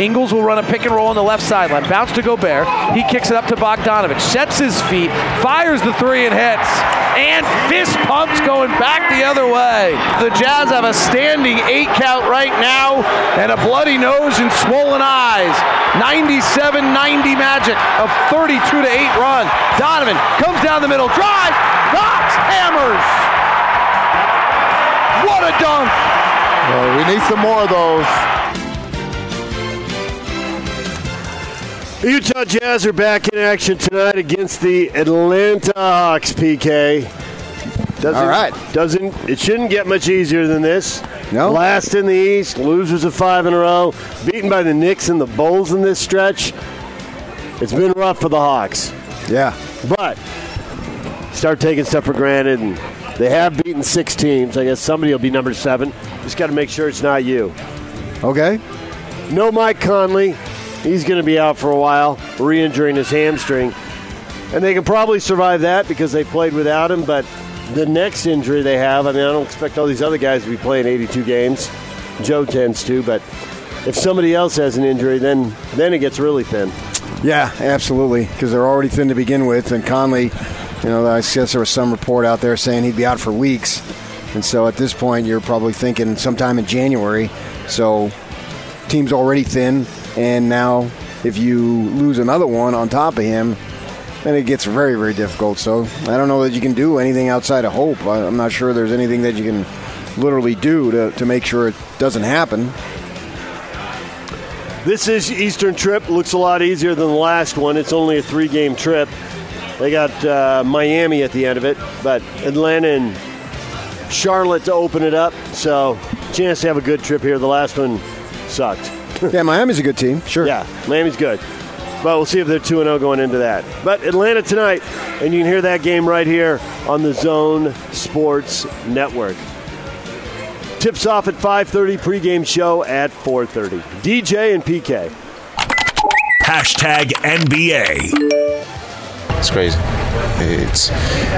Ingles will run a pick and roll on the left sideline. Bounce to Gobert. He kicks it up to Bogdanovich. Sets his feet. Fires the three and hits. And fist pumps going back the other way. The Jazz have a standing eight count right now and a bloody nose and swollen eyes. 97-90 magic. A 32 to 8 run. Donovan comes down the middle. Drive. Knocks. Hammers. What a dunk. Well, we need some more of those. Utah Jazz are back in action tonight against the Atlanta Hawks. PK. Doesn't, All right. Doesn't it shouldn't get much easier than this? No. Last in the East, losers of five in a row, beaten by the Knicks and the Bulls in this stretch. It's been rough for the Hawks, Yeah. but start taking stuff for granted, and they have beaten six teams. I guess somebody will be number seven. Just got to make sure it's not you. Okay. No Mike Conley. He's going to be out for a while, re injuring his hamstring. And they can probably survive that because they played without him. But the next injury they have, I mean, I don't expect all these other guys to be playing 82 games. Joe tends to, but if somebody else has an injury, then then it gets really thin. Yeah, absolutely. Because they're already thin to begin with, and Conley, you know, I guess there was some report out there saying he'd be out for weeks, and so at this point, you're probably thinking sometime in January. So, team's already thin, and now if you lose another one on top of him, then it gets very, very difficult. So, I don't know that you can do anything outside of hope. I'm not sure there's anything that you can literally do to, to make sure it doesn't happen. This is Eastern trip. Looks a lot easier than the last one. It's only a three game trip. They got uh, Miami at the end of it, but Atlanta and Charlotte to open it up. So, chance to have a good trip here. The last one sucked. yeah, Miami's a good team, sure. Yeah, Miami's good. But we'll see if they're 2 0 going into that. But Atlanta tonight, and you can hear that game right here on the Zone Sports Network. Tips off at 5:30, pregame show at 4:30. DJ and PK. Hashtag NBA. It's crazy. It's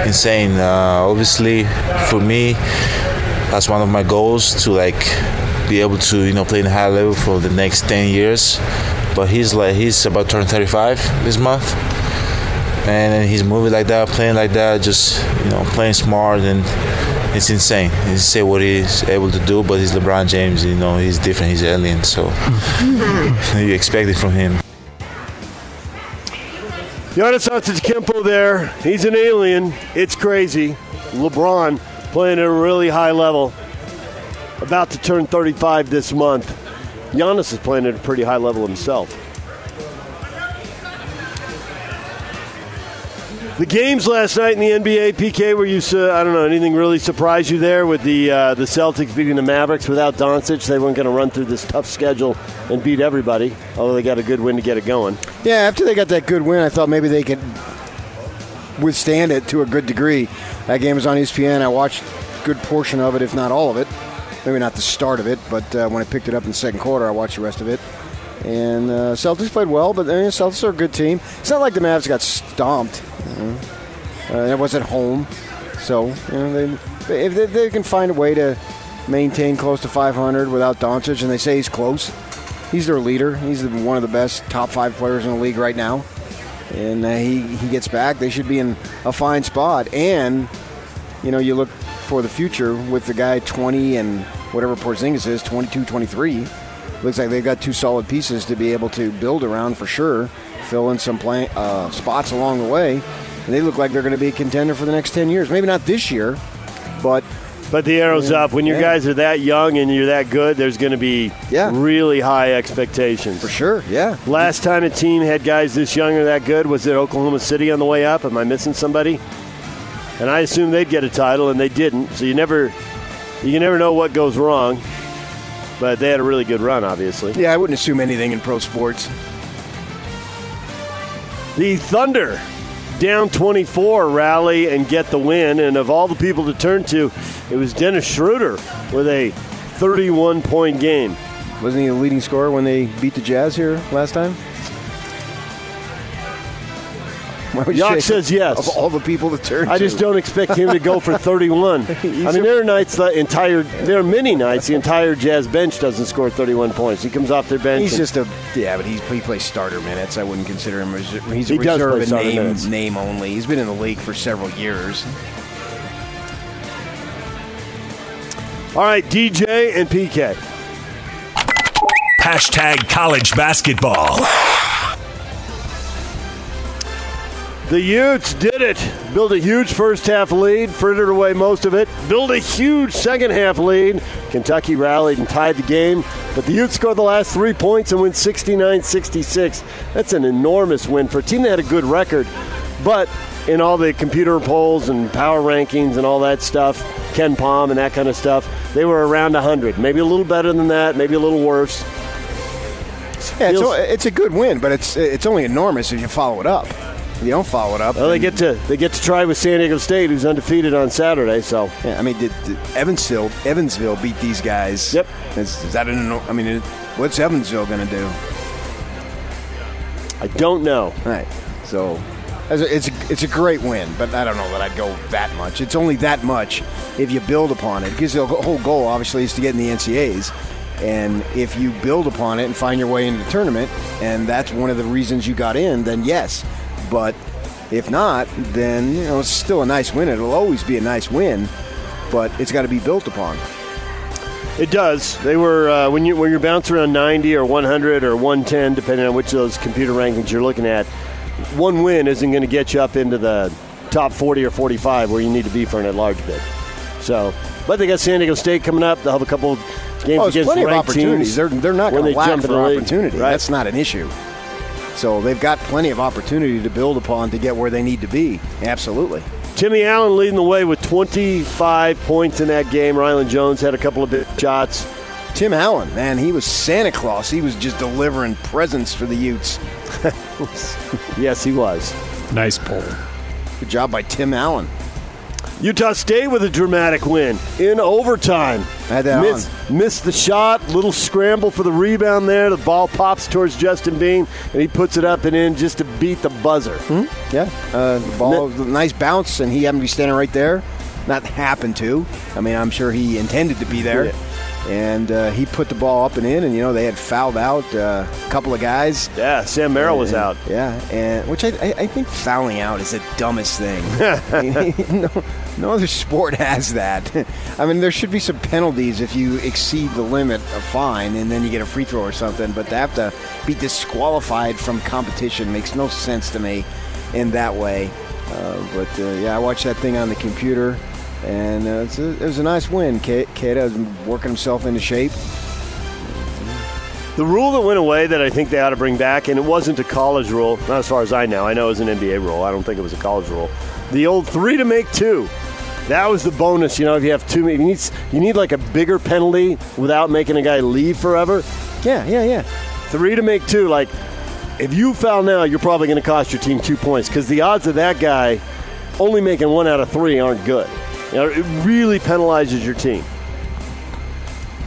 insane. Uh, obviously, for me, that's one of my goals to like be able to you know play in high level for the next 10 years. But he's like he's about to turn 35 this month, and he's moving like that, playing like that, just you know playing smart and. It's insane. It's insane what he's able to do, but he's LeBron James. You know, he's different. He's alien. So you expect it from him. Giannis Antetokounmpo there. He's an alien. It's crazy. LeBron playing at a really high level. About to turn 35 this month. Giannis is playing at a pretty high level himself. The games last night in the NBA, PK, were you? Uh, I don't know. Anything really surprised you there with the uh, the Celtics beating the Mavericks without Doncic? They weren't going to run through this tough schedule and beat everybody. Although they got a good win to get it going. Yeah, after they got that good win, I thought maybe they could withstand it to a good degree. That game was on ESPN. I watched a good portion of it, if not all of it. Maybe not the start of it, but uh, when I picked it up in the second quarter, I watched the rest of it. And uh, Celtics played well, but uh, Celtics are a good team. It's not like the Mavs got stomped. You know? uh, it was at home, so you know they, if they, they can find a way to maintain close to 500 without Doncic, and they say he's close. He's their leader. He's one of the best top five players in the league right now. And uh, he, he gets back. They should be in a fine spot. And, you know, you look for the future with the guy 20 and whatever Porzingis is, 22, 23. Looks like they've got two solid pieces to be able to build around for sure. Fill in some play, uh, spots along the way. And they look like they're going to be a contender for the next 10 years. Maybe not this year, but But the arrow's Yeah. up. When your Yeah. guys are that young and you're that good, there's going to be Yeah. really high expectations. for sure, yeah. Last time a team had guys this young or that good was at Oklahoma City on the way up. Am I missing somebody? And I assume they'd get a title, and they didn't. So you never, you can never know what goes wrong. But they had a really good run, obviously. Yeah, I wouldn't assume anything in pro sports. The Thunder down 24 rally and get the win. And of all the people to turn to, it was Dennis Schroeder with a 31 point game. Wasn't he the leading scorer when they beat the Jazz here last time? Yock say- says yes. Of all the people to turn I to. just don't expect him to go for 31. I mean, there are nights the entire, there are many nights the entire Jazz bench doesn't score 31 points. He comes off their bench. He's and- just a yeah, but he's, he plays starter minutes. I wouldn't consider him. Res- he's a He does play reserve and starter name minutes. name only. He's been in the league for several years. all right, DJ and PK. Hashtag college basketball. The Utes did it. Built a huge first half lead, frittered away most of it. Built a huge second half lead. Kentucky rallied and tied the game, but the Utes scored the last three points and win 69 66. That's an enormous win for a team that had a good record. But in all the computer polls and power rankings and all that stuff, KenPom and that kind of stuff, they were around 100. Maybe a little better than that, maybe a little worse. Yeah, it's, it's a good win, but it's it's only enormous if you follow it up. You don't follow it up, Well, they get to they get to try with San Diego State, who's undefeated on Saturday. So Yeah, I mean, did, did Evansville Evansville beat these guys? Yep. Is, is that an? I mean, it, what's Evansville going to do? I don't know. Right. So it's a, it's a great win, but I don't know that I'd go that much. It's only that much if you build upon it, because the whole goal obviously is to get in the NCAAs. And if you build upon it and find your way into the tournament, and that's one of the reasons you got in, then yes. But if not, then you know it's still a nice win. It'll always be a nice win, but it's got to be built upon. It does. They were uh, when you when you're bouncing around 90 or 100 or 110, depending on which of those computer rankings you're looking at. One win isn't going to get you up into the top 40 or 45 where you need to be for an at-large bid. So, but they got San Diego State coming up. They'll have a couple games Oh, against plenty of opportunities. teams They're, they're not going to lack jump for opportunity. Right. That's not an issue. So they've got plenty of opportunity to build upon to get where they need to be. Absolutely. Timmy Allen leading the way with 25 points in that game. Rylan Jones had a couple of big shots. Tim Allen, man, he was Santa Claus. He was just delivering presents for the Utes. Yes, he was. Nice pull. Good job by Tim Allen. Utah State with a dramatic win in overtime. That missed, missed the shot, little scramble for the rebound there. The ball pops towards Justin Bean, and he puts it up and in just to beat the buzzer. Yeah, uh, the ball, nice bounce, and he happened to be standing right there. Not happened to. I mean, I'm sure he intended to be there. Yeah. And uh, he put the ball up and in, and you know they had fouled out uh, a couple of guys. Yeah, Sam Merrill was out. Yeah, and which I, I, I think fouling out is the dumbest thing. I mean, no, no other sport has that. I mean, there should be some penalties if you exceed the limit of fine, and then you get a free throw or something. But to have to be disqualified from competition makes no sense to me in that way. Uh, but uh, yeah, I watched that thing on the computer, and uh, a, it was a nice win. K- Queta is working himself into shape. The rule that went away that I think they ought to bring back, and it wasn't a college rule, not as far as I know. I know it was an NBA rule. I don't think it was a college rule. The old three to make two. That was the bonus, you know. If you have two, you need you need like a bigger penalty without making a guy leave forever. Yeah, yeah, yeah. Three to make two. Like, if you foul now, you're probably going to cost your team two points because the odds of that guy only making one out of three aren't good. You know, it really penalizes your team.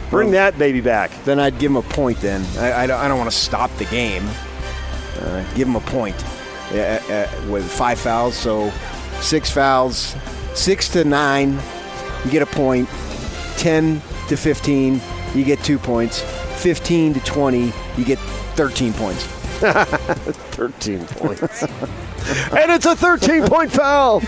Bring that baby back. then I'd give him a point. Then I, I don't, I don't want to stop the game. Uh, give him a point yeah, uh, uh, with five fouls. So six fouls, six to nine, you get a point. Ten to fifteen, you get two points. Fifteen to twenty, you get thirteen points. 13 points. and it's a 13 point foul.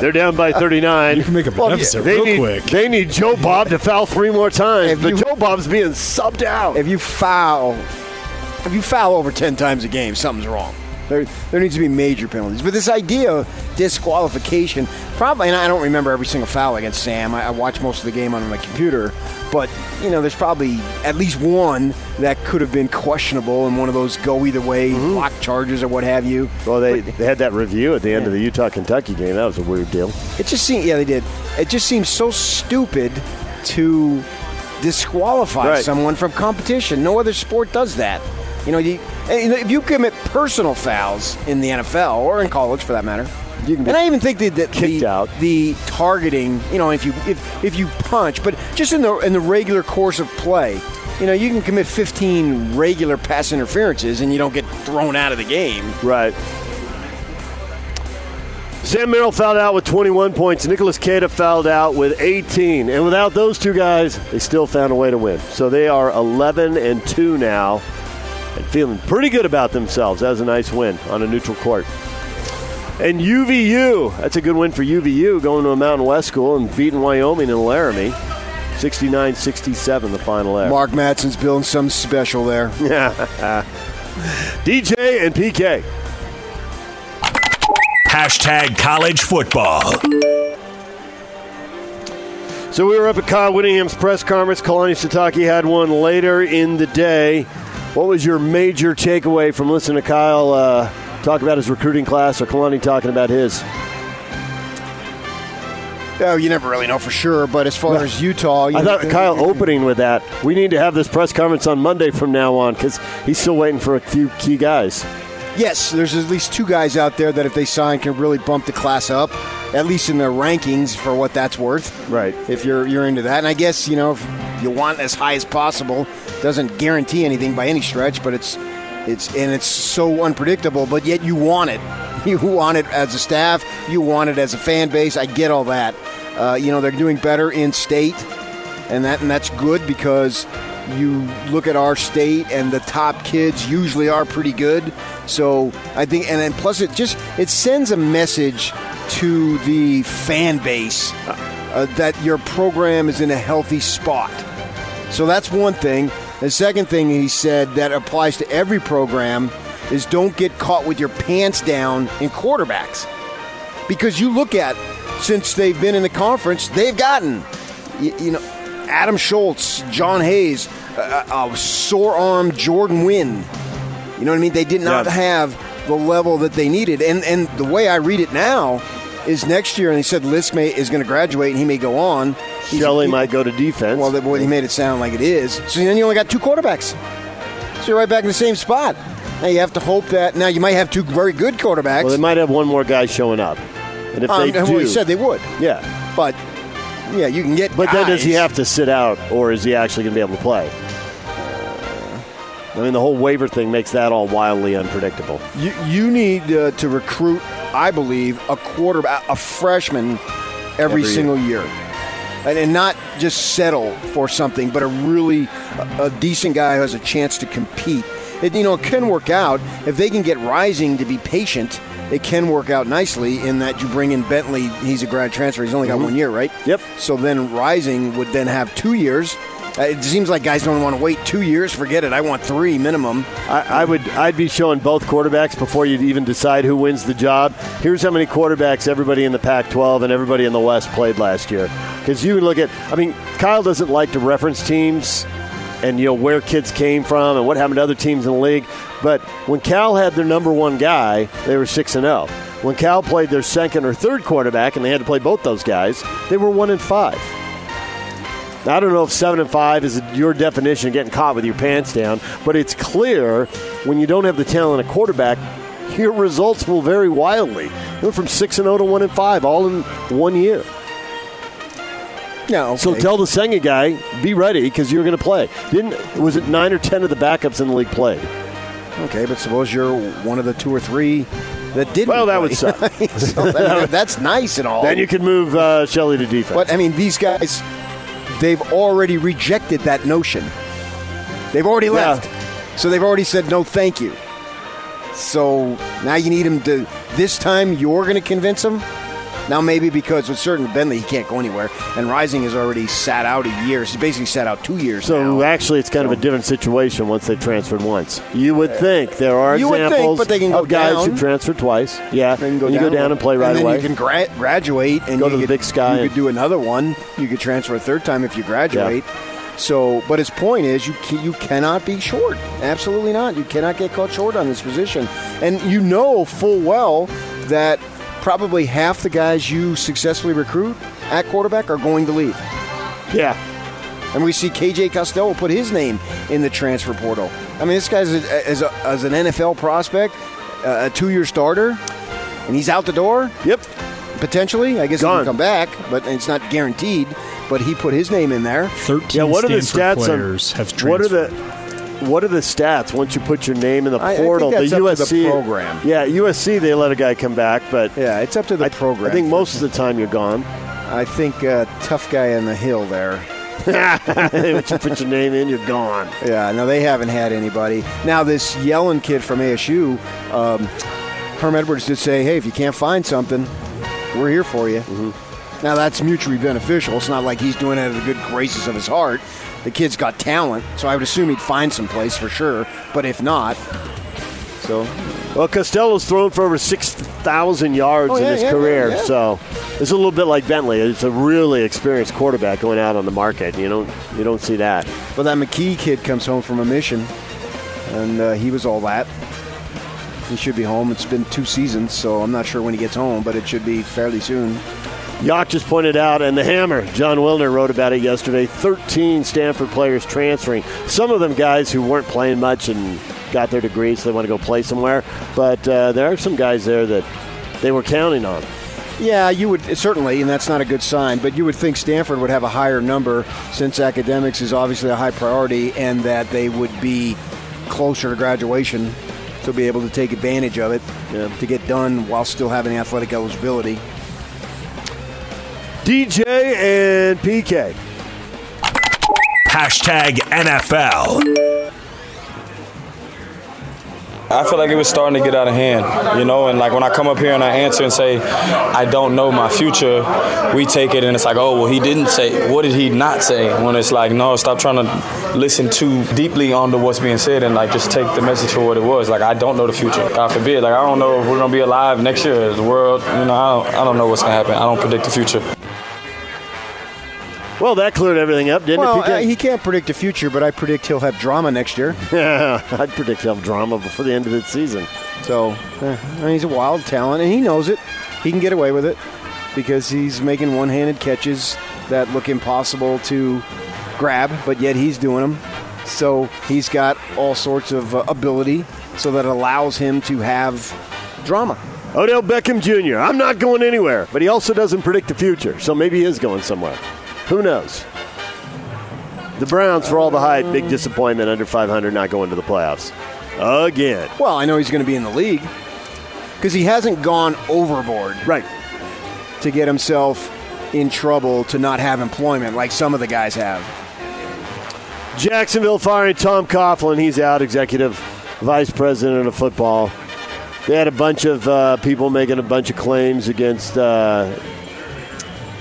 They're down by 39. You can make a Well, deficit they real need, quick. They need Joe Bob to foul three more times, If but you- Joe Bob's being subbed out. If you foul, if you foul over ten times a game, something's wrong. There, there needs to be major penalties. But this idea of disqualification, probably, and I don't remember every single foul against Sam. I, I watch most of the game on my computer, but you know, there's probably at least one that could have been questionable and one of those go either way mm-hmm. block charges or what have you. well, they, they had that review at the end of the Utah Kentucky game. That was a weird deal. It just seemed, yeah, they did. It just seems so stupid to disqualify Right. someone from competition. No other sport does that. You know, you, and if you commit personal fouls in the NFL or in college for that matter, You can be and I even think that, that kicked the, out. the targeting, you know, if you if if you punch, but just in the in the regular course of play, you know, you can commit 15 regular pass interferences and you don't get thrown out of the game. Right. Sam Merrill fouled out with 21 points. Nicholas Queta fouled out with 18. And without those two guys, they still found a way to win. So they are 11 and 2 now and feeling pretty good about themselves. That was a nice win on a neutral court. And UVU, that's a good win for UVU going to a Mountain West school and beating Wyoming in Laramie. 69 67, the final there. Mark Madsen's building something special there. DJ and PK. Hashtag college football. So we were up at Kyle Whittingham's press conference. Kalani Sitake had one later in the day. What was your major takeaway from listening to Kyle uh, talk about his recruiting class or Kalani talking about his? Oh, you never really know for sure, but as far as Utah, you I know, thought Kyle opening with that. We need to have this press conference on Monday from now on because he's still waiting for a few key guys. Yes, there's at least two guys out there that if they sign can really bump the class up, at least in the rankings for what that's worth. Right. If you're you're into that, and I guess you know if you want as high as possible, doesn't guarantee anything by any stretch, but it's it's and it's so unpredictable, but yet you want it. You want it as a staff. You want it as a fan base. I get all that. Uh, you know they're doing better in state, and that and that's good because you look at our state and the top kids usually are pretty good. So I think, and then plus it just it sends a message to the fan base uh, that your program is in a healthy spot. So that's one thing. The second thing he said that applies to every program is don't get caught with your pants down in quarterbacks. Because you look at, since they've been in the conference, they've gotten, you, you know, Adam Schulz, Jon Hays, uh, uh, sore arm Jordan Wynn. You know what I mean? They did not Yeah. have the level that they needed. And, and the way I read it now is next year, and he said Lisk may, is going to graduate and he may go on. He's- Shelley he- might go to defense. well, well, he made it sound like it is. So then you only got two quarterbacks. So you're right back in the same spot. Now you have to hope that. Now you might have two very good quarterbacks. well, they might have one more guy showing up. And if Um, they do, well, he said they would, yeah. but yeah, you can get. But then does he have to sit out, or is he actually going to be able to play? I mean, the whole waiver thing makes that all wildly unpredictable. You, you need uh, to recruit, I believe, a quarterback, a freshman every, Every single year. And, and not just settle for something, but a really a, a decent guy who has a chance to compete. It, you know, it can work out if they can get Rising to be patient. It can work out nicely in that you bring in Bentley. He's a grad transfer. He's only got mm-hmm. one year, right? Yep. So then Rising would then have two years. Uh, it seems like guys don't want to wait two years. Forget it. I want three minimum. I, I would, I'd be showing both quarterbacks before you'd even decide who wins the job. Here's how many quarterbacks everybody in the Pac-12 and everybody in the West played last year. Because you look at, I mean, Kyle doesn't like to reference teams and you know where kids came from and what happened to other teams in the league. But when Cal had their number one guy, they were six and zero. When Cal played their second or third quarterback, and they had to play both those guys, they were one and five. I don't know if seven and five is your definition of getting caught with your pants down, but it's clear when you don't have the talent of quarterback, your results will vary wildly. They went from six and zero to one and five, all in one year. No. So tell the Senga guy, be ready because you're going to play. Didn't was it nine or ten of the backups in the league played? Okay, but suppose you're one of the two or three that didn't. Well, that play. would suck. So, mean, that's nice and all. Then you can move uh, Shelley to defense. but I mean, these guys, they've already rejected that notion. They've already Yeah. left, so they've already said no, thank you. So now you need him to. This time you're going to convince him. Now maybe because with certain Bentley he can't go anywhere, and Rising has already sat out a year. He's basically sat out two years. So now. actually, it's kind of a different situation once they transferred once. You would think there are You would think, examples but they can go of guys down. who transfer twice. Yeah, They can go and you down go down and play right and then away. You can gra- graduate and Go you to the could- big sky You could do another one. You could transfer a third time if you graduate. So, but his point is, you you cannot be short. Absolutely not. You cannot get caught short on this position, and you know full well that probably half the guys you successfully recruit at quarterback are going to leave. yeah, And we see KJ Costello put his name in the transfer portal. I mean, this guy's a, as, a, as an NFL prospect, uh, a two-year starter. and he's out the door. Yep. Potentially, I guess he Gone. can come back, but it's not guaranteed. But he put his name in there. 13 Yeah, what are the Stanford stats players on have transferred. what are the what are the stats once you put your name in the I- portal? that's the up to the USC program. Yeah, USC they let a guy come back, but Yeah, it's up to the I, program. I think most of the time you're gone. I think uh, tough guy on the hill there. Once you put your name in, you're gone. Yeah, no, they haven't had anybody. Now this Yellen kid from ASU, um, Herm Edwards did say, "Hey, if you can't find something, we're here for you." Now that's mutually beneficial. It's not like he's doing it out of the good graces of his heart. The kid's got talent, so I would assume he'd find some place for sure. But if not, so Well, Costello's thrown for over six thousand yards Oh, in his yeah, career, yeah, yeah. so it's a little bit like Bentley. It's a really experienced quarterback going out on the market. You don't you don't see that. But that McKee kid comes home from a mission, and uh, he was all that. He should be home. It's been two seasons, so I'm not sure when he gets home, but it should be fairly soon. Yacht just pointed out, and the Hammer, Jon Wilner wrote about it yesterday. 13 Stanford players transferring. Some of them guys who weren't playing much and got their degrees, so they want to go play somewhere. But uh, there are some guys there that they were counting on. Yeah, you would certainly, and that's not a good sign. But you would think Stanford would have a higher number since academics is obviously a high priority, and that they would be closer to graduation to be able to take advantage of it to get done while still having athletic eligibility. DJ and PK. Hashtag NFL. I feel like it was starting to get out of hand, you know. And like when I come up here and I answer and say, I don't know my future, we take it and it's like, oh, well, he didn't say. What did he not say? When it's like, no, stop trying to listen too deeply onto what's being said and like just take the message for what it was. Like I don't know the future. God forbid. Like I don't know if we're gonna be alive next year. The world, you know, I don't, I don't know what's gonna happen. I don't predict the future. Well, that cleared everything up, didn't Well, it, PK? uh, he can't predict the future, but I predict he'll have drama next year. yeah, I'd predict he'll have drama before the end of the season. So I mean, he's a wild talent, and he knows it. He can get away with it because he's making one-handed catches that look impossible to grab, but yet he's doing them. So he's got all sorts of uh, ability, so that allows him to have drama. Odell Beckham Jr. I'm not going anywhere, but he also doesn't predict the future, so maybe he is going somewhere. Who knows? The Browns, for all the hype, big disappointment under 500, not going to the playoffs again. Well, I know he's going to be in the league because he hasn't gone overboard Right. to get himself in trouble to not have employment like some of the guys have. Jacksonville firing Tom Coughlin. He's out, executive vice president of football. They had a bunch of uh, people making a bunch of claims against uh,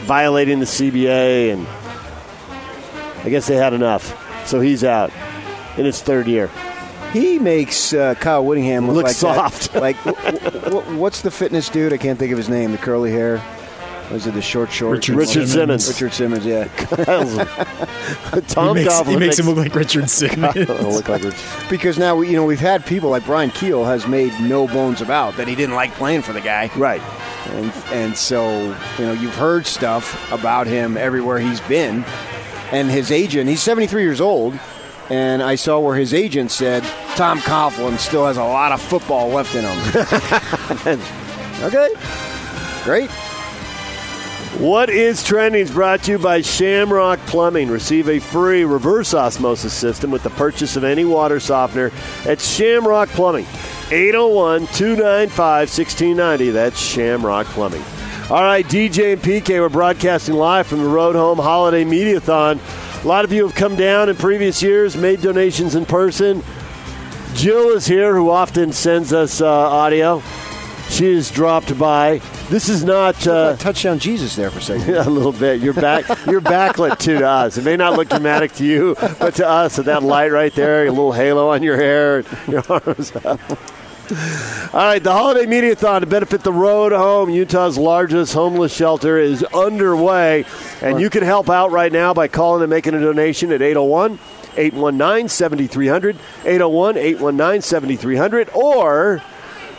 violating the CBA, and I guess they had enough. So he's out in his third year. He makes uh, Kyle Whittingham look, Look like that- soft. like, w- w- what's the fitness dude? I can't think of his name. The curly hair. Was it the short short? Richard Richard Simmons. Richard Simmons. Yeah. Tom he makes, Coughlin he makes him look like Richard Simmons. look like Richard. because now we, you know we've had people like Bryan Kehl has made no bones about that he didn't like playing for the guy. Right. and and so you know you've heard stuff about him everywhere he's been and his agent he's 73 years old and I saw where his agent said Tom Coughlin still has a lot of football left in him. okay, great. What is trending is brought to you by Shamrock Plumbing. Receive a free reverse osmosis system with the purchase of any water softener at Shamrock Plumbing. 801 295 1690. That's Shamrock Plumbing. All right, DJ and PK, we're broadcasting live from the Road Home Holiday Mediathon. A lot of you have come down in previous years, made donations in person. Jill is here, who often sends us uh, audio. She is dropped by. This is not. Uh, Touchdown Jesus there for a second. a little bit. You're back. You're backlit too to us. It may not look dramatic to you, but to us, and that light right there, a little halo on your hair, your arms up. All right, the holiday mediathon to benefit the road home, Utah's largest homeless shelter, is underway, and you can help out right now by calling and making a donation at 801 819 7300, 801 819 7300, or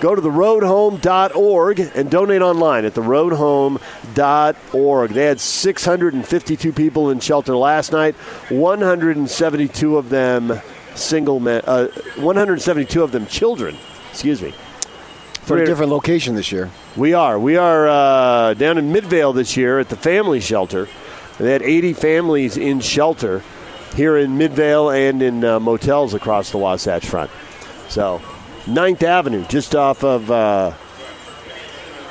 Go to theroadhome.org and donate online at theroadhome.org. They had 652 people in shelter last night, 172 of them single men, uh, 172 of them children. Excuse me. For a different location this year. We are. We are uh, down in Midvale this year at the family shelter. They had 80 families in shelter here in Midvale and in uh, motels across the Wasatch Front. So, 9th Avenue, just off of. Uh,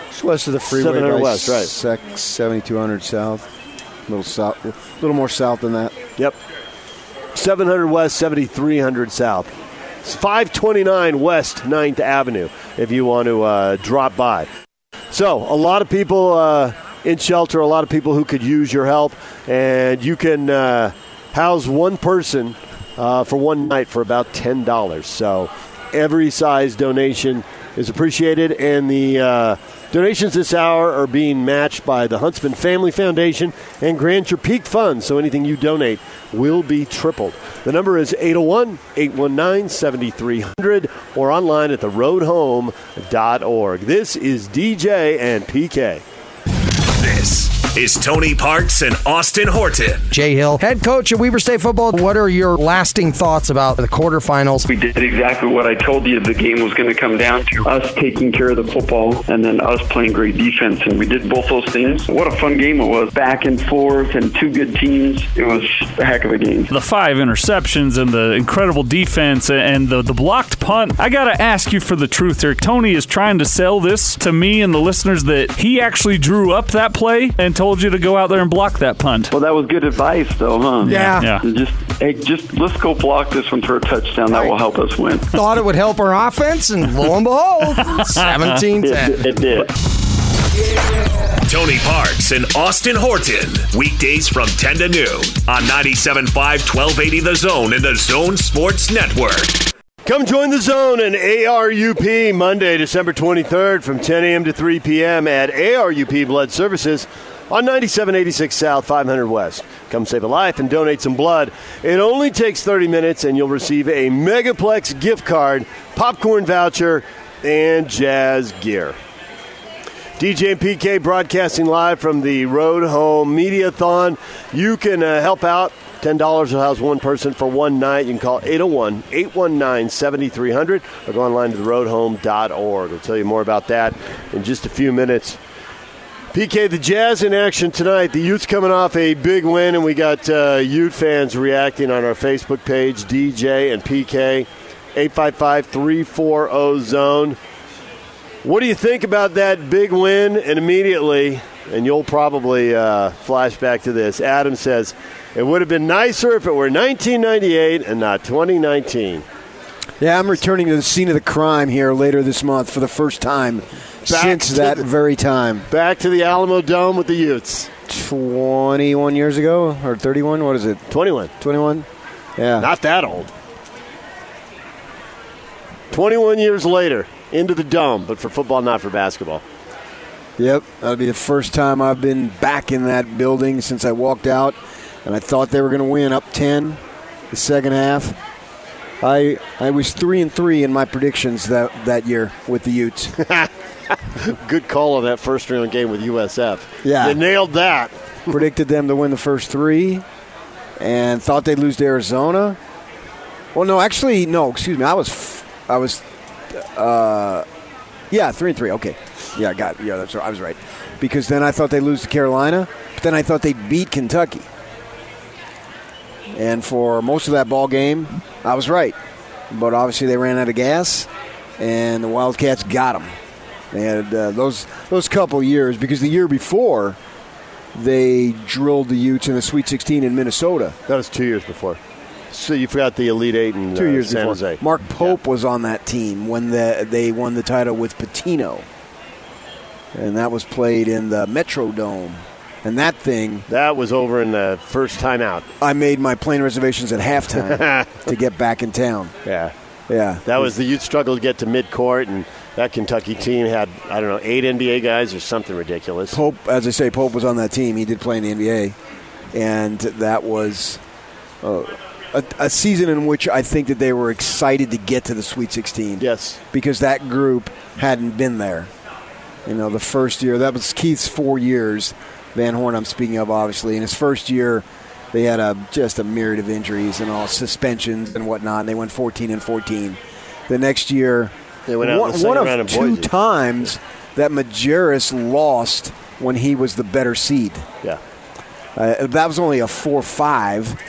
It's west of the freeway. 700 by west, right. Sec 7200 south. A little south, a little more south than that. Yep. 700 West, 7300 South. It's 529 West 9th Avenue if you want to uh, drop by. So, a lot of people uh, in shelter, a lot of people who could use your help, and you can uh, house one person uh, for one night for about $10. So, every size donation is appreciated, and the uh, donations this hour are being matched by the Huntsman Family Foundation and Grand Peak Fund. So anything you donate will be tripled. The number is 801 819 7300 or online at theroadhome.org. This is DJ and PK. This is Tony Parks and Austin Horton. Jay Hill, head coach at Weber State Football. What are your lasting thoughts about the quarterfinals? We did exactly what I told you the game was going to come down to us taking care of the football and then us playing great defense. And we did both those things. What a fun game it was. Back and forth and two good teams. It was a heck of a game. The five interceptions and the incredible defense and the, the blocked punt. I got to ask you for the truth here. Tony is trying to sell this to me and the listeners that he actually drew up that play and told you to go out there and block that punt. Well, that was good advice, though, huh? Yeah. Yeah. Just, hey, just let's go block this one for a touchdown. That will help us win. Thought it would help our offense, and lo and behold, 17 It, 10. it did. Tony Parks and Austin Horton. Weekdays from 10 to noon on 97.5 1280 The Zone and The Zone Sports Network. Come join the zone in ARUP Monday, December 23rd from 10 a.m. to 3 p.m. at ARUP Blood Services on 9786 South 500 West. Come save a life and donate some blood. It only takes 30 minutes and you'll receive a Megaplex gift card, popcorn voucher, and jazz gear. DJ and PK broadcasting live from the Road Home Mediathon. You can uh, help out. $10 will house one person for one night. You can call 801 819 7300 or go online to theroadhome.org. We'll tell you more about that in just a few minutes. PK, the Jazz in action tonight. The Utes coming off a big win, and we got uh, Ute fans reacting on our Facebook page, DJ and PK, 855 340 zone. What do you think about that big win? And immediately, and you'll probably uh, flash back to this, Adam says, it would have been nicer if it were 1998 and not 2019. Yeah, I'm returning to the scene of the crime here later this month for the first time since that the- very time. Back to the Alamodome with the Utes. 21 years ago or 31? What is it? 21. 21? Yeah. Not that old. 21 years later, into the dome, but for football, not for basketball. Yep, that'll be the first time I've been back in that building since I walked out, and I thought they were going to win up ten, the second half. I I was three and three in my predictions that that year with the Utes. Good call on that first round game with USF. Yeah. You nailed that. Predicted them to win the first three, and thought they'd lose to Arizona. Well, no, actually, no. Excuse me. I was f- I was, uh, yeah, three and three. Okay, yeah, I got yeah. That's right. I was right because then I thought they'd lose to Carolina, but then I thought they'd beat Kentucky. And for most of that ball game, I was right. But obviously, they ran out of gas, and the Wildcats got them. They had uh, those those couple years because the year before, they drilled the Utes in the Sweet 16 in Minnesota. That was two years before. So you forgot the Elite Eight in Two uh, years San before. Jose. Mark Pope was on that team when the, they won the title with Pitino, and that was played in the Metrodome. And that thing, That was over in the first time out. I made my plane reservations at halftime to get back in town. Yeah. Yeah, That was the youth struggle to get to midcourt, and that Kentucky team had, I don't know, eight NBA guys or something ridiculous. Pope, as I say, Pope was on that team. He did play in the NBA, and that was uh, a, a season in which I think that they were excited to get to the Sweet 16. Yes. because that group hadn't been there. You know, the first year that was Keith's four years. Van Horn, I'm speaking of, obviously. In his first year, they had a just a myriad of injuries and all suspensions and whatnot. And they went 14 and 14. The next year, They went out one, one round of two Boise. times that Majerus lost when he was the better seed. Yeah. Uh, that was only a four-five.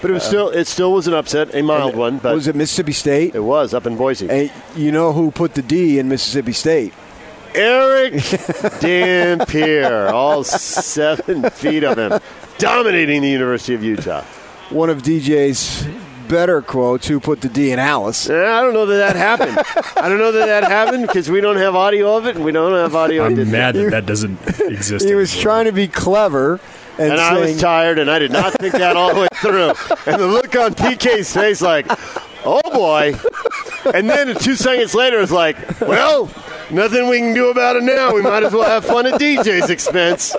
But it was still it still was an upset, a mild one. But was it Mississippi State? It was up in Boise. And you know who put the D in Mississippi State? Erick Dampier, all seven feet of him, dominating the University of Utah. One of DJ's better quotes. Who put the D in Alice? Eh, I don't know that that happened. I don't know that that happened because we don't have audio of it, and we don't have audio. I'm of it. mad that that doesn't exist. He was trying to be clever. And, And I was tired, and I did not think that all the way through. And the look on PK's face, like, oh boy. And then two seconds later, it's like, well, nothing we can do about it now. We might as well have fun at DJ's expense.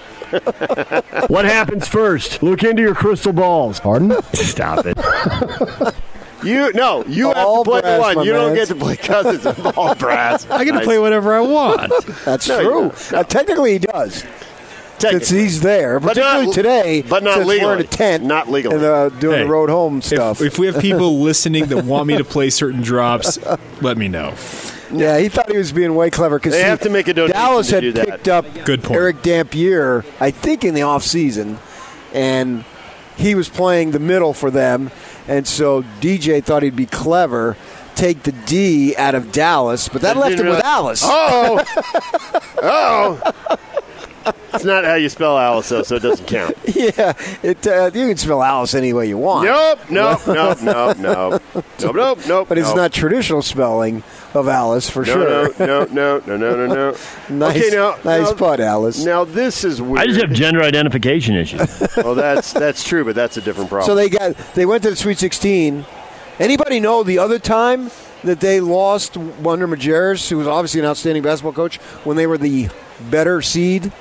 What happens first? Look into your crystal balls. Pardon? Stop it. You no, you All have to play brass, the one. my You don't mans. get to play cousins of all brass. I get to play whatever I want. That's No, true. don't. Uh, technically, he does. Technically. Since he's there, But not- today, but not since we're in a tent, Not legally. and uh, doing Hey, the road home If, stuff. if we have people listening that want me to play certain drops, let me know. Yeah, he thought he was being way clever because They have to make a donation Dallas to had do that. picked up Good point. Erick Dampier, I think, in the off season, and he was playing the middle for them, and so DJ thought he'd be clever. Take the D out of Dallas, but that I left didn't him with realize- Alice. Oh, oh. It's not how you spell Alice, though, so it doesn't count. Yeah, it, uh, you can spell Alice any way you want. Nope, nope, nope, nope, nope, nope, nope, nope. But it's nope. not traditional spelling of Alice for No, sure. no, no, no, no, no, no, no. Nice, okay, now, nice now, putt, Alice. Now this is weird. I just have gender identification issues. well, that's that's true, but that's a different problem. So they got they went to the Sweet 16. Anybody know the other time that they lost under Majerus, who was obviously an outstanding basketball coach, when they were the better seed?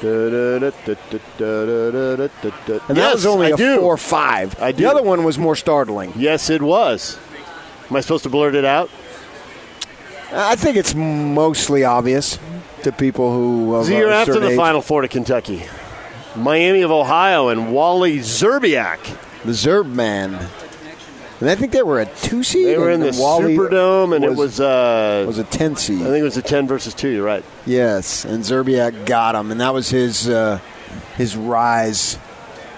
And And that was only I a do. four-five. I The do. other one was more startling. Yes, it was. Am I supposed to blurt it out? I think it's mostly obvious to people who. Of year after the age. Final Four to Kentucky. Miami of Ohio and Wally Szczerbiak. the Zerb man. And I think they were a two seed. They were in the Wally Superdome, and it was uh, was a ten seed. I think it was a ten versus two. You're right. Yes, and Szczerbiak got him, and that was his uh, his rise.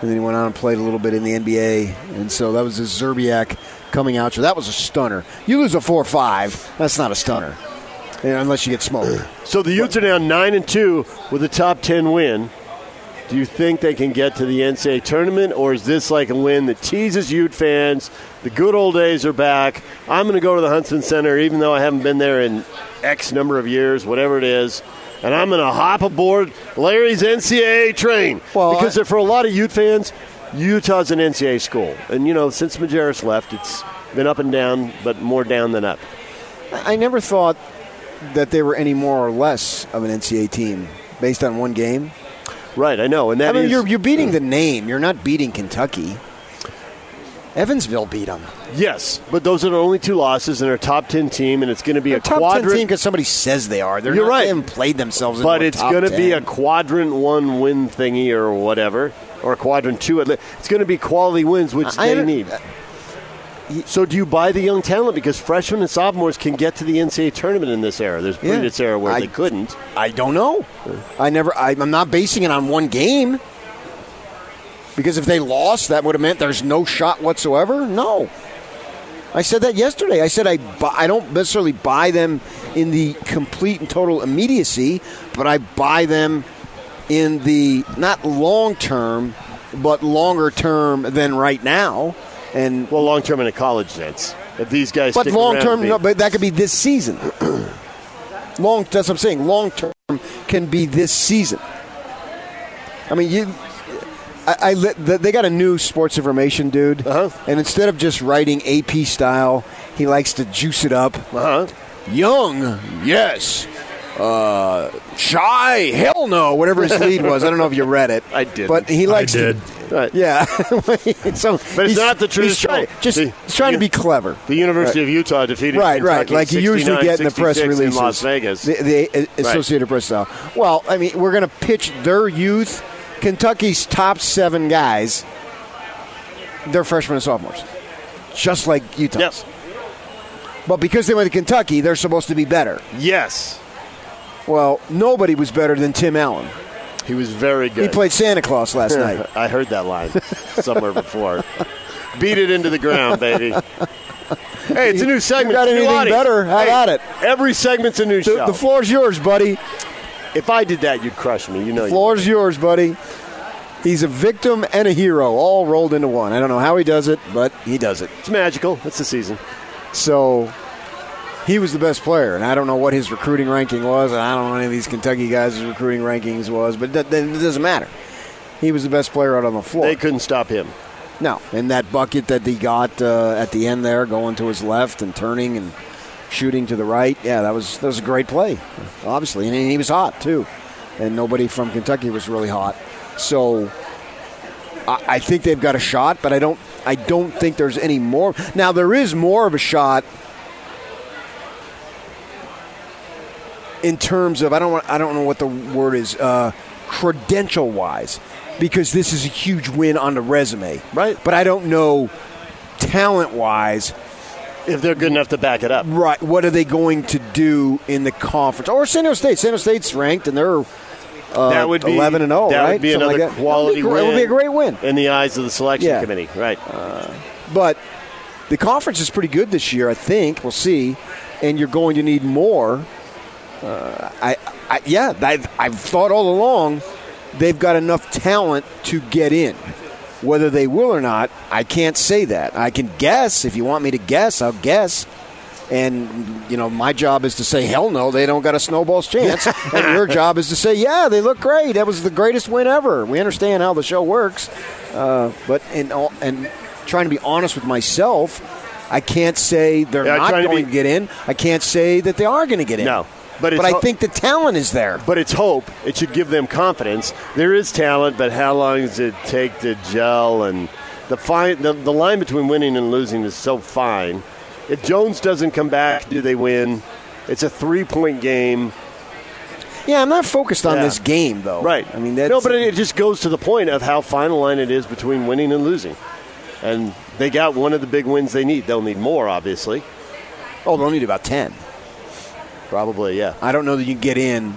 And then he went on and played a little bit in the NBA, and so that was his Szczerbiak coming out. So that was a stunner. You lose a four five, that's not a stunner, unless you get smoked. So the Utes are now nine and two with a top ten win. Do you think they can get to the NCAA tournament, or is this like a win that teases Ute fans? The good old days are back. I'm going to go to the Huntsman Center, even though I haven't been there in X number of years, whatever it is, and I'm going to hop aboard Larry's NCAA train. Well, because I- for a lot of Ute fans, Utah's an NCAA school, and you know since Majerus left, it's been up and down, but more down than up. I never thought that they were any more or less of an NCAA team based on one game. Right, I know, and that I mean, is- you're you're beating the name. You're not beating Kentucky. Evansville beat them. Yes, but those are the only two losses, and they're a top ten team, and it's going to be a top quadrant. ten team because somebody says they are. They're You're not, right. They haven't played themselves. but it's going to be a quadrant one win thingy or whatever, or quadrant two. It's going to be quality wins, which I- they need. So, do you buy the young talent because freshmen and sophomores can get to the NCAA tournament in this era? There's Yeah. previous era where I- they couldn't. I don't know. I never. I, I'm not basing it on one game. Because if they lost, that would have meant there's no shot whatsoever. No. I said that yesterday. I said I bu- I don't necessarily buy them in the complete and total immediacy, but I buy them in the not long term, but longer term than right now. And well, long term in a college sense. If these guys, but long term, no, but that could be this season. long, that's what I'm saying. Long term can be this season. I mean, you. I, I they got a new sports information dude, uh-huh. and instead of just writing AP style, he likes to juice it up. Uh-huh. Young, yes. Uh, shy, hell no. Whatever his lead was, I don't know if you read it. I did, but he likes did. to. Right. Yeah, so But it's not the he's traditional. trying- just the- he's trying to be clever. The University Right. of Utah defeated right, right. Like you usually get in the press 69-66 releases in Las Vegas. the, the Associated Press style. Well, I mean, we're going to pitch their youth, Kentucky's top seven guys. They're freshmen and sophomores, just like Utah. Yes. But because they went to Kentucky, they're supposed to be better. Yes. Well, nobody was better than Tim Allen. He was very good. He played Santa Claus last night. I heard that line somewhere before. Beat it into the ground, baby. Hey, it's a new segment. You got It's a new anything audience. better? Have Hey, at it. Every segment's a new The, show. the floor's yours, buddy. if I did that, you'd crush me. You know. The you floor's yours, buddy. He's a victim and a hero, all rolled into one. I don't know how he does it, but he does it. It's magical. It's the season. So he was the best player, and I don't know what his recruiting ranking was, and I don't know any of these Kentucky guys' recruiting rankings was, but that, that, it doesn't matter. He was the best player out on the floor. They couldn't stop him. No, and that bucket that he got uh, at the end there, going to his left and turning and shooting to the right, yeah, that was that was a great play, obviously, and he was hot too, and nobody from Kentucky was really hot, so I, I think they've got a shot, but I don't I don't think there's any more. Now there is more of a shot in terms of I don't want, I don't know what the word is uh, credential wise because this is a huge win on the resume, right? But I don't know talent wise if they're good enough to back it up. Right? What are they going to do in the conference or San Diego State? San Diego State's ranked and they're uh, that would be eleven and zero. That right? would be Something another like quality It would be, win. It would be a great win in the eyes of the selection Yeah. committee. Right. but the conference is pretty good this year. I think we'll see, and you're going to need more. Uh, I, I, yeah, I've, I've thought all along they've got enough talent to get in. Whether they will or not, I can't say that. I can guess. If you want me to guess, I'll guess. And you know, my job is to say, hell no, they don't got a snowball's chance. and your job is to say, yeah, they look great. That was the greatest win ever. We understand how the show works, uh, but in all, and trying to be honest with myself, I can't say they're Yeah, not trying to going be- to get in. I can't say that they are going to get in. No. But, but I ho- think the talent is there. But it's hope. It should give them confidence. There is talent, but how long does it take to gel? And the fine, the, the line between winning and losing is so fine. If Jones doesn't come back, do they win? It's a three-point game. Yeah, I'm not focused on Yeah. this game though. Right. I mean, that's, no, but it just goes to the point of how fine a line it is between winning and losing. And they got one of the big wins they need. They'll need more, obviously. Oh, they'll need about ten. Probably, yeah. I don't know that you can get in,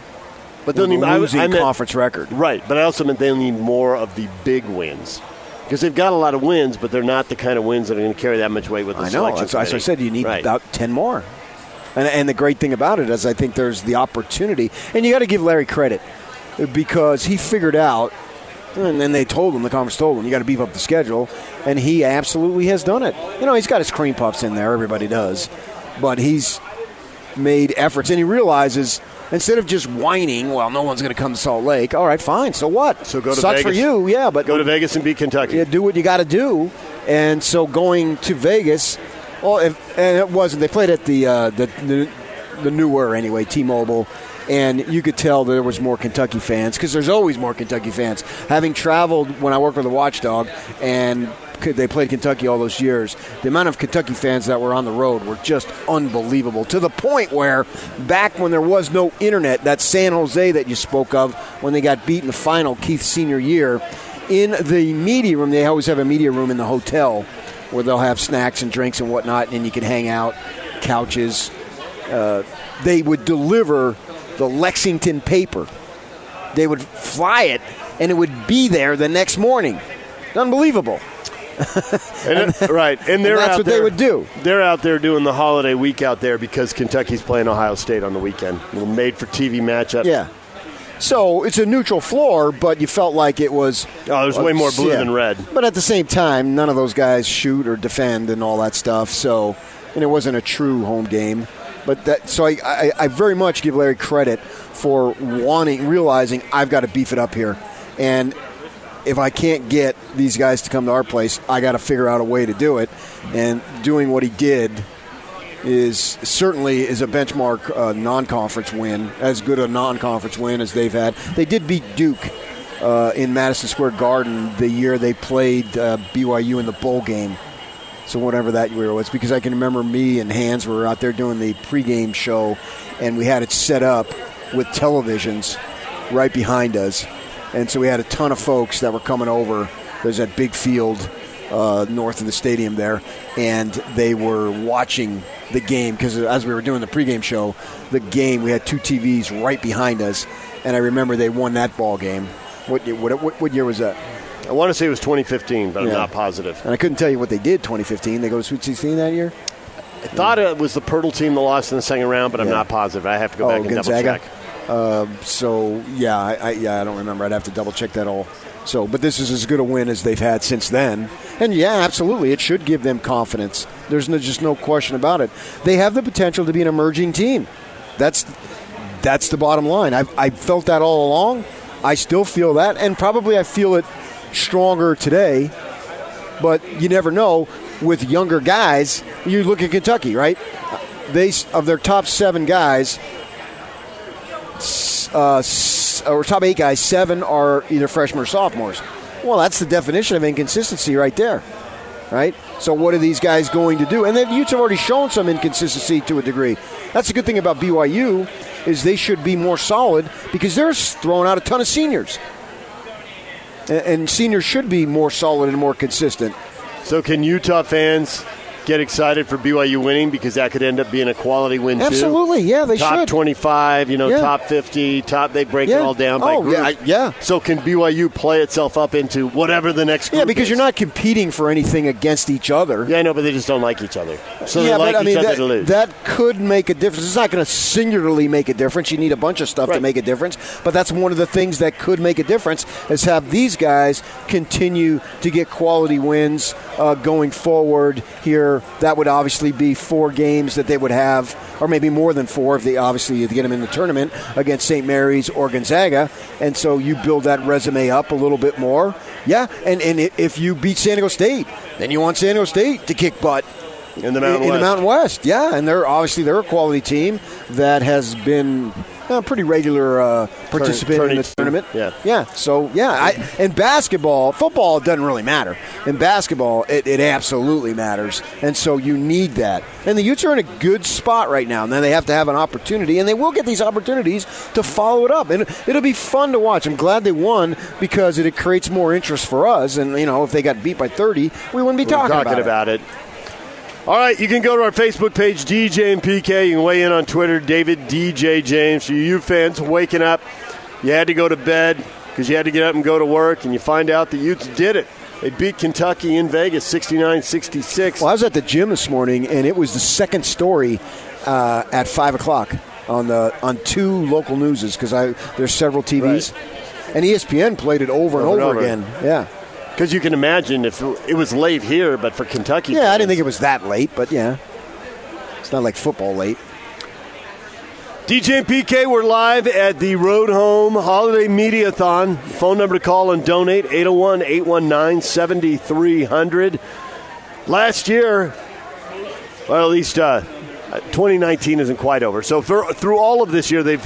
But they'll need I- losing I meant- conference record. Right, but I also meant they'll need more of the big wins. Because they've got a lot of wins, but they're not the kind of wins that are going to carry that much weight with the I know. that's I said. You need Right. about ten more. And, and the great thing about it is, I think there's the opportunity, and you got to give Larry credit because he figured out, and then they told him, the conference told him, you got to beef up the schedule, and he absolutely has done it. You know, he's got his cream puffs in there. Everybody does, but he's made efforts, and he realizes instead of just whining, well, no one's going to come to Salt Lake. All right, fine. So what? So go to Sucks for you, yeah, but Go to Vegas and beat Kentucky. yeah, do what you got to do. And so going to Vegas, well, if, and it wasn't. They played at the uh, the, the the newer anyway, T-Mobile, and you could tell there was more Kentucky fans because there's always more Kentucky fans. Having traveled when I worked with the Watchdog and they played Kentucky all those years, the amount of Kentucky fans that were on the road were just unbelievable. To the point where back when there was no internet, that San Jose that you spoke of when they got beat in the final, Keith's senior year, in the media room, they always have a media room in the hotel where they'll have snacks and drinks and whatnot, and you can hang out, couches. Uh, they would deliver the Lexington paper. They would fly it, and it would be there the next morning. Unbelievable. And, right, and they're that's out what there, they would do. They're out there doing the holiday week out there because Kentucky's playing Ohio State on the weekend. Little made for TV matchup. Yeah. So it's a neutral floor, but you felt like it was. Oh, there's way more blue yeah. than red. But at the same time, none of those guys shoot or defend and all that stuff. So, and it wasn't a true home game. But that, so I, I, I very much give Larry credit for wanting, realizing I've got to beef it up here, and if I can't get these guys to come to our place, I got to figure out a way to do it. And doing what he did is certainly is a benchmark uh, non-conference win, as good a non-conference win as they've had. They did beat Duke uh, in Madison Square Garden the year they played uh, BYU in the bowl game. So whatever that year was, because I can remember me and Hans were out there doing the pregame show, and we had it set up with televisions right behind us, and so we had a ton of folks that were coming over. There's that big field uh, north of the stadium there, and they were watching the game because as we were doing the pregame show, the game we had two TVs right behind us, and I remember they won that ball game. What year- what, what, what year was that? I want to say it was 2015, but I'm not positive. And I couldn't tell you what they did 2015. They go to Sweet 16 that year. I thought it was the Poeltl team that lost in the second round, but I'm Yeah. not positive. I have to go oh, back and Gonzaga. double check. Uh, so yeah, I, I, yeah, I don't remember. I'd have to double check that all. So, but this is as good a win as they've had since then. And yeah, absolutely, it should give them confidence. There's no, just no question about it. They have the potential to be an emerging team. That's that's the bottom line. I've, I felt that all along. I still feel that, and probably I feel it stronger today. But you never know with younger guys. You look at Kentucky, right? They of their top seven guys, uh, or top eight guys, seven are either freshmen or sophomores. Well, that's the definition of inconsistency right there, right? So what are these guys going to do? And then Utes have already shown some inconsistency to a degree. That's the good thing about BYU is they should be more solid because they're throwing out a ton of seniors, and seniors should be more solid and more consistent. So, can Utah fans get excited for BYU winning because that could end up being a quality win too? Absolutely, yeah, they top should. 25, you know, Yeah. top 50, top. They break it all down by Oh, group. yeah, yeah. So, can BYU play itself up into whatever the next? Group Yeah, because is? you're not competing for anything against each other. Yeah, I know, but they just don't like each other. So yeah, they like but I mean each other that, to lose. that could make a difference. It's not going to singularly make a difference. You need a bunch of stuff to make a difference. But that's one of the things that could make a difference is have these guys continue to get quality wins uh, going forward here. That would obviously be four games that they would have, or maybe more than four if they obviously get them in the tournament against St. Mary's or Gonzaga. And so you build that resume up a little bit more. Yeah, and, and if you beat San Diego State, then you want San Diego State to kick butt in the Mountain in, West. the Mountain West. Yeah, and they're obviously they're a quality team that has been a pretty regular uh, participant in the tournament. yeah. yeah. So yeah, I, in basketball, football doesn't really matter. In basketball, it, it absolutely matters, and so you need that. And the Utes are in a good spot right now. And then they have to have an opportunity, and they will get these opportunities to follow it up, and it'll be fun to watch. I'm glad they won because it, creates more interest for us. And you know, if they got beat by 30, we wouldn't be We're talking, talking about, it. about it. All right, you can go to our Facebook page, DJ and PK. You can weigh in on Twitter, David DJ James. For you fans waking up, you had to go to bed because you had to get up and go to work, and you find out the Utes did it. They beat Kentucky in Vegas 69 66. Well, I was at the gym this morning, and it was the second story uh, at five o'clock on the on two local newses because there's several TVs, and E ESPN played it over, and Over over, and over. again. Yeah, Because you can imagine if it was late here, but for Kentucky. yeah. I didn't think it was that late, but yeah, it's not like football late. DJ and PK, we're live at the Road Home Holiday Mediathon. Phone number to call and donate 801 819 7300. Last year, well, at least uh, 2019 isn't quite over. So for, through all of this year, they've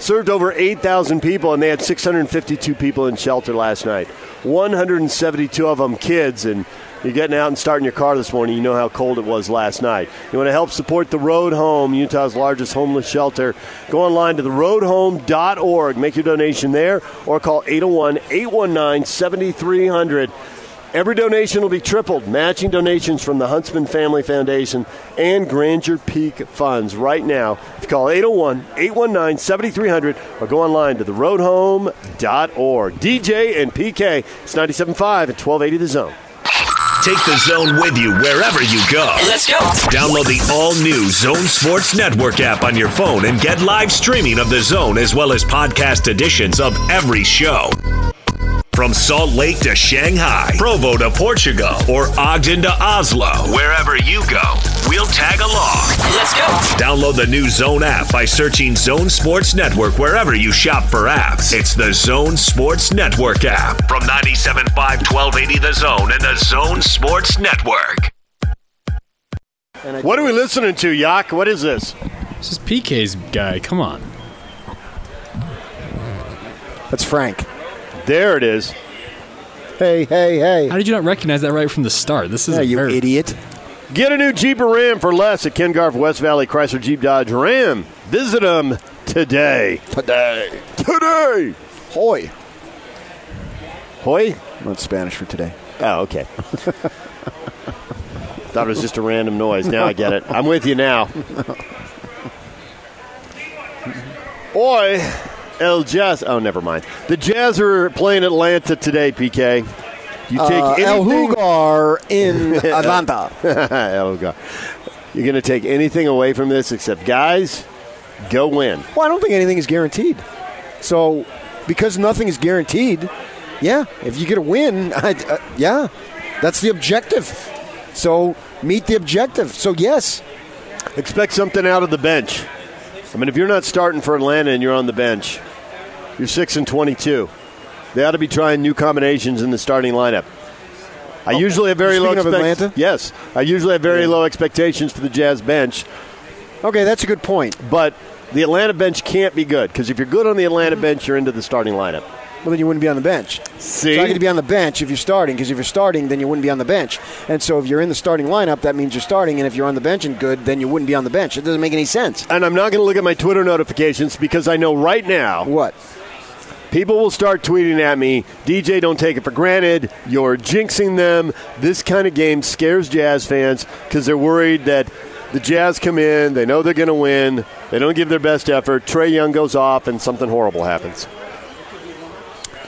served over 8,000 people, and they had 652 people in shelter last night. 172 of them kids, and you're getting out and starting your car this morning. You know how cold it was last night. You want to help support the Road Home, Utah's largest homeless shelter. Go online to theroadhome.org. Make your donation there, or call 801 819 7300. Every donation will be tripled, matching donations from the Huntsman Family Foundation and Grandeur Peak Funds right now. If you call 801 819 7300 or go online to theroadhome.org. DJ and PK, it's 97.5 at 1280 The Zone. Take the zone with you wherever you go. Let's go. Download the all new Zone Sports Network app on your phone and get live streaming of the zone as well as podcast editions of every show. From Salt Lake to Shanghai, Provo to Portugal, or Ogden to Oslo, wherever you go, we'll tag along. Let's go. Download the new Zone app by searching Zone Sports Network wherever you shop for apps. It's the Zone Sports Network app from 97.5 1280 The Zone and the Zone Sports Network. What are we listening to, Yak? What is this? This is PK's guy. Come on. That's Frank. There it is. Hey, hey, hey! How did you not recognize that right from the start? This is Yeah, a you very- idiot. Get a new Jeep or Ram for less at Ken Garff West Valley Chrysler Jeep Dodge Ram. Visit them today. Today. Today. Hoy. Hoy? That's Spanish for today. Oh, okay. Thought it was just a random noise. Now I get it. I'm with you now. Boy, El Jazz. Oh, never mind. The Jazz are playing Atlanta today, PK. You take Uh, El anything. Hugar in Atlanta. El Hugar. You're going to take anything away from this except, guys, go win. Well, I don't think anything is guaranteed. So, because nothing is guaranteed, yeah, if you get a win, I, uh, yeah, that's the objective. So, meet the objective. So, yes. Expect something out of the bench. I mean, if you're not starting for Atlanta and you're on the bench, you're 6 and 22. They ought to be trying new combinations in the starting lineup. I oh, usually have very low Oh, Speaking expect- Atlanta? Yes, I usually have very low expectations for the Jazz bench. Okay, that's a good point. But the Atlanta bench can't be good because if you're good on the Atlanta mm-hmm. bench, you're into the starting lineup. Well, then you wouldn't be on the bench. See? So I get to be on the bench if you're starting, because if you're starting, then you wouldn't be on the bench. And so if you're in the starting lineup, that means you're starting. And if you're on the bench and good, then you wouldn't be on the bench. It doesn't make any sense. And I'm not going to look at my Twitter notifications because I know right now what people will start tweeting at me. DJ, don't take it for granted. You're jinxing them. This kind of game scares Jazz fans because they're worried that the Jazz come in, they know they're going to win, they don't give their best effort. Trae Young goes off, and something horrible happens.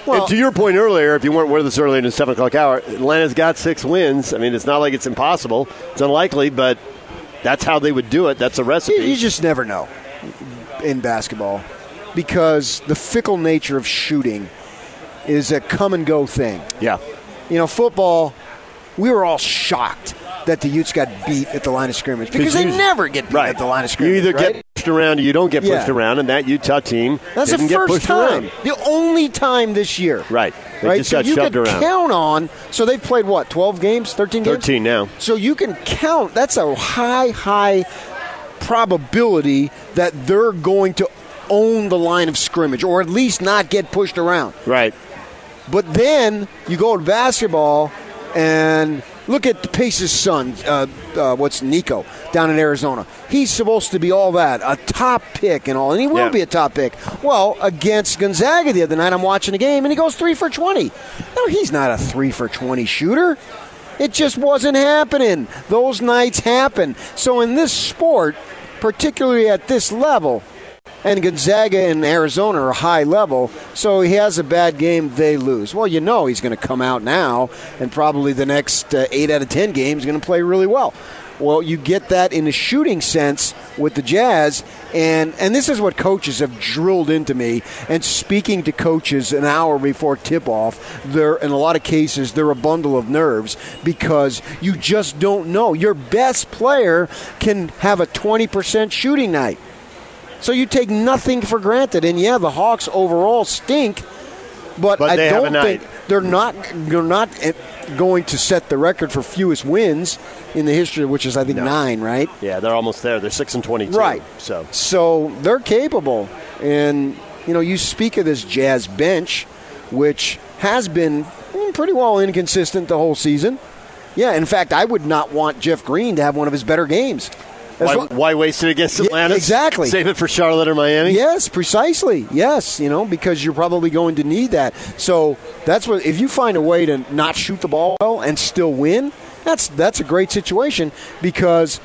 and to your point earlier, if you weren't with us earlier in the seven o'clock hour, Atlanta's got six wins. I mean, it's not like it's impossible; it's unlikely, but that's how they would do it. That's a recipe. You, you just never know in basketball because the fickle nature of shooting is a come and go thing. Yeah. You know, football, we were all shocked that the Utes got beat at the line of scrimmage because they never get beat right. at the line of scrimmage. You either right? get pushed around or you don't get pushed Yeah. around, and that Utah team That's didn't the get first pushed time. around. The only time this year. Right. They right? so you can around. count on. So they've played what? Twelve games, thirteen games. 13 now. So you can count. That's a high, high probability that they're going to own the line of scrimmage, or at least not get pushed around. Right. But then you go to basketball and look at the Pace's son. Uh, uh, what's Nico down in Arizona? He's supposed to be all that, a top pick and all, and he will Yeah. be a top pick. Well, against Gonzaga the other night, I'm watching the game, and he goes three for twenty. No, he's not a three for twenty shooter. It just wasn't happening. Those nights happen. So in this sport, particularly at this level, and Gonzaga and Arizona are high level, so he has a bad game, they lose. Well, you know he's going to come out now, and probably the next uh, eight out of ten games going to play really well. Well, you get that in a shooting sense with the Jazz, and and this is what coaches have drilled into me. And speaking to coaches an hour before tip off, they're in a lot of cases they're a bundle of nerves because you just don't know. Your best player can have a twenty percent shooting night. So you take nothing for granted. And yeah, the Hawks overall stink, but, But I don't think they're not they're not eh, going to set the record for fewest wins in the history, which is I think nine, right? Yeah, they're almost there. They're 6 and 22. Right. So So they're capable. And, you know, you speak of this Jazz bench, which has been mm, pretty well inconsistent the whole season. Yeah, in fact, I would not want Jeff Green to have one of his better games. Why, why waste it against Yeah, Atlanta? exactly. Save it for Charlotte or Miami? Yes, precisely. Yes, you know, because you're probably going to need that. So that's what if you find a way to not shoot the ball well and still win, that's that's a great situation because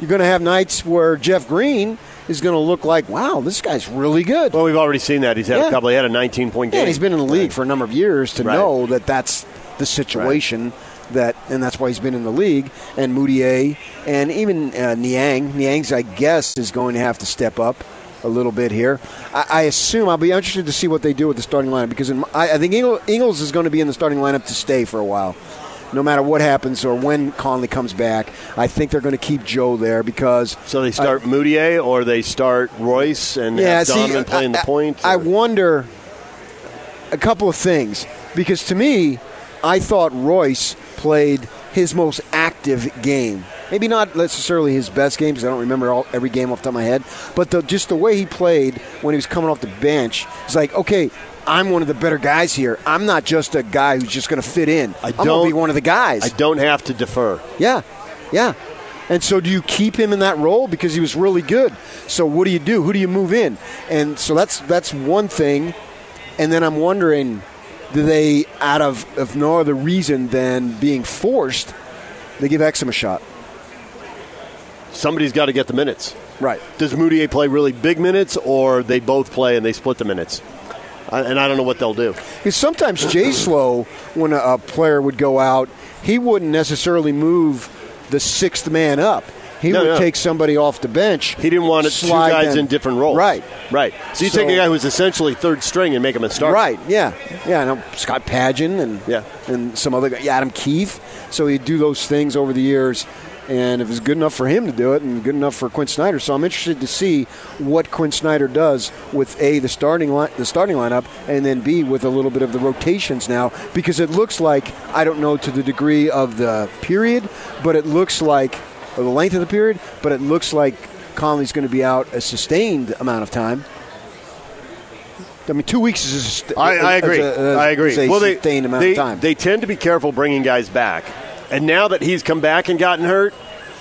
you're going to have nights where Jeff Green is going to look like, wow, this guy's really good. Well, we've already seen that. He's had Yeah. a couple. He had a 19 point Yeah, game. and he's been in the league for a number of years to Right. know that that's the situation. That and that's why he's been in the league. And Mudiay and even uh, Niang, Niang's I guess is going to have to step up a little bit here. I, I assume I'll be interested to see what they do with the starting lineup because in, I, I think Ingles, is going to be in the starting lineup to stay for a while. No matter what happens or when Conley comes back, I think they're going to keep Joe there because. so they start Mudiay or they start Royce and Yeah, have see, Donovan playing the I- point? I wonder a couple of things because to me, I thought Royce played his most active game. Maybe not necessarily his best game because I don't remember all, every game off the top of my head, but the, just the way he played when he was coming off the bench, it's like, okay, I'm one of the better guys here. I'm not just a guy who's just going to fit in. I I'm going don't- to be one of the guys. I don't have to defer. Yeah, yeah. And so, do you keep him in that role because he was really good? So, what do you do? Who do you move in? And so that's that's one thing. And then I'm wondering, they, out of, of no other reason than being forced, they give Exum a shot? Somebody's got to get the minutes. Right. Does Mudiay play really big minutes, or they both play and they split the minutes? I- And I don't know what they'll do. Because sometimes Jay Slow, when a player would go out, he wouldn't necessarily move the sixth man up. He No, would no. take somebody off the bench. He didn't want two slide guys them- in different roles. Right. Right. So you So- take a guy who's essentially third string and make him a starter. Right. Yeah. Yeah. I know Scott Padgett and Yeah. and some other guy, yeah, Adam Keefe. So he'd do those things over the years, and it was good enough for him to do it, and good enough for Quin Snyder. So I'm interested to see what Quin Snyder does with a the starting line, the starting lineup, and then b with a little bit of the rotations now, because it looks like I don't know to the degree of the period, but it looks like or the length of the period, but it looks like Conley's going to be out a sustained amount of time. I mean, two weeks is a, I, I agree. a- I agree. a well, they, sustained amount they, of time. they tend to be careful bringing guys back. And now that he's come back and gotten hurt,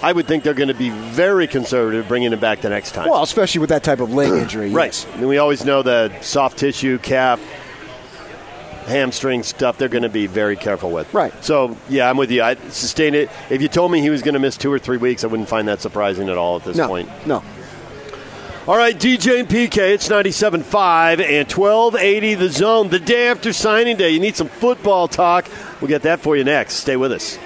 I would think they're going to be very conservative bringing him back the next time. well, especially with that type of leg injury. right. yes. And we always know the soft tissue, calf, hamstring stuff they're going to be very careful with. Right. So, yeah, I'm with you. I sustain it. If you told me he was going to miss two or three weeks, I wouldn't find that surprising at all at this No, point. no. All right, DJ and PK, it's 97.5 and 1280 the zone. The day after signing day, you need some football talk. We'll get that for you next. Stay with us.